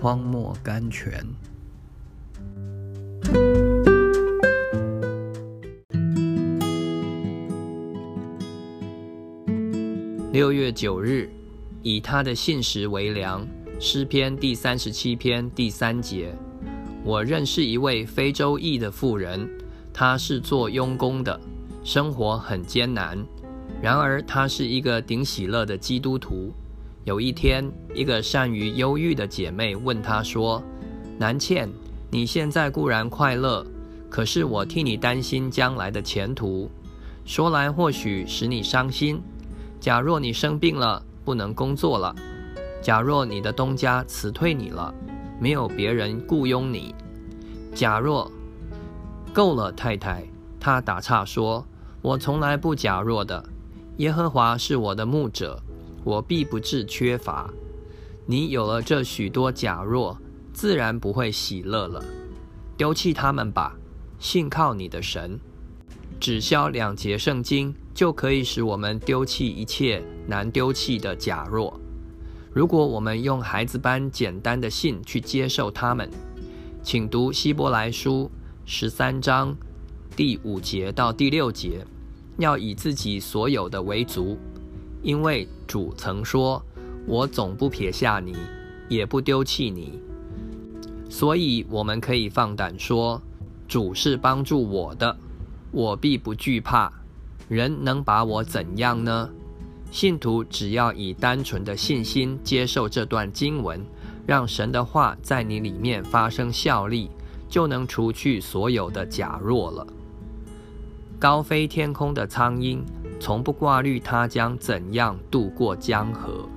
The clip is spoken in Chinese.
荒漠甘泉。六月九日，以他的信实为粮。诗篇第三十七篇第三节。我认识一位非洲裔的妇人，她是做佣工的，生活很艰难。然而，她是一个顶喜乐的基督徒。有一天，一个善于忧郁的姐妹问她说：“南茜，你现在固然快乐，可是我替你担心将来的前途。说来或许使你伤心。假若你生病了，不能工作了；假若你的东家辞退你了。”没有别人雇佣你。假若够了，太太，他打岔说：“我从来不假若的。耶和华是我的牧者，我必不致缺乏。你有了这许多假若，自然不会喜乐了。丢弃他们吧，信靠你的神。只消两节圣经，就可以使我们丢弃一切难丢弃的假若。”如果我们用孩子般简单的信去接受他们，请读希伯来书十三章第五节到第六节，要以自己所有的为足，因为主曾说：“我总不撇下你，也不丢弃你。”所以我们可以放胆说：“主是帮助我的，我必不惧怕。人能把我怎样呢？”信徒只要以单纯的信心接受这段经文，让神的话在你里面发生效力，就能除去所有的假弱了。高飞天空的苍鹰，从不挂虑他将怎样渡过江河。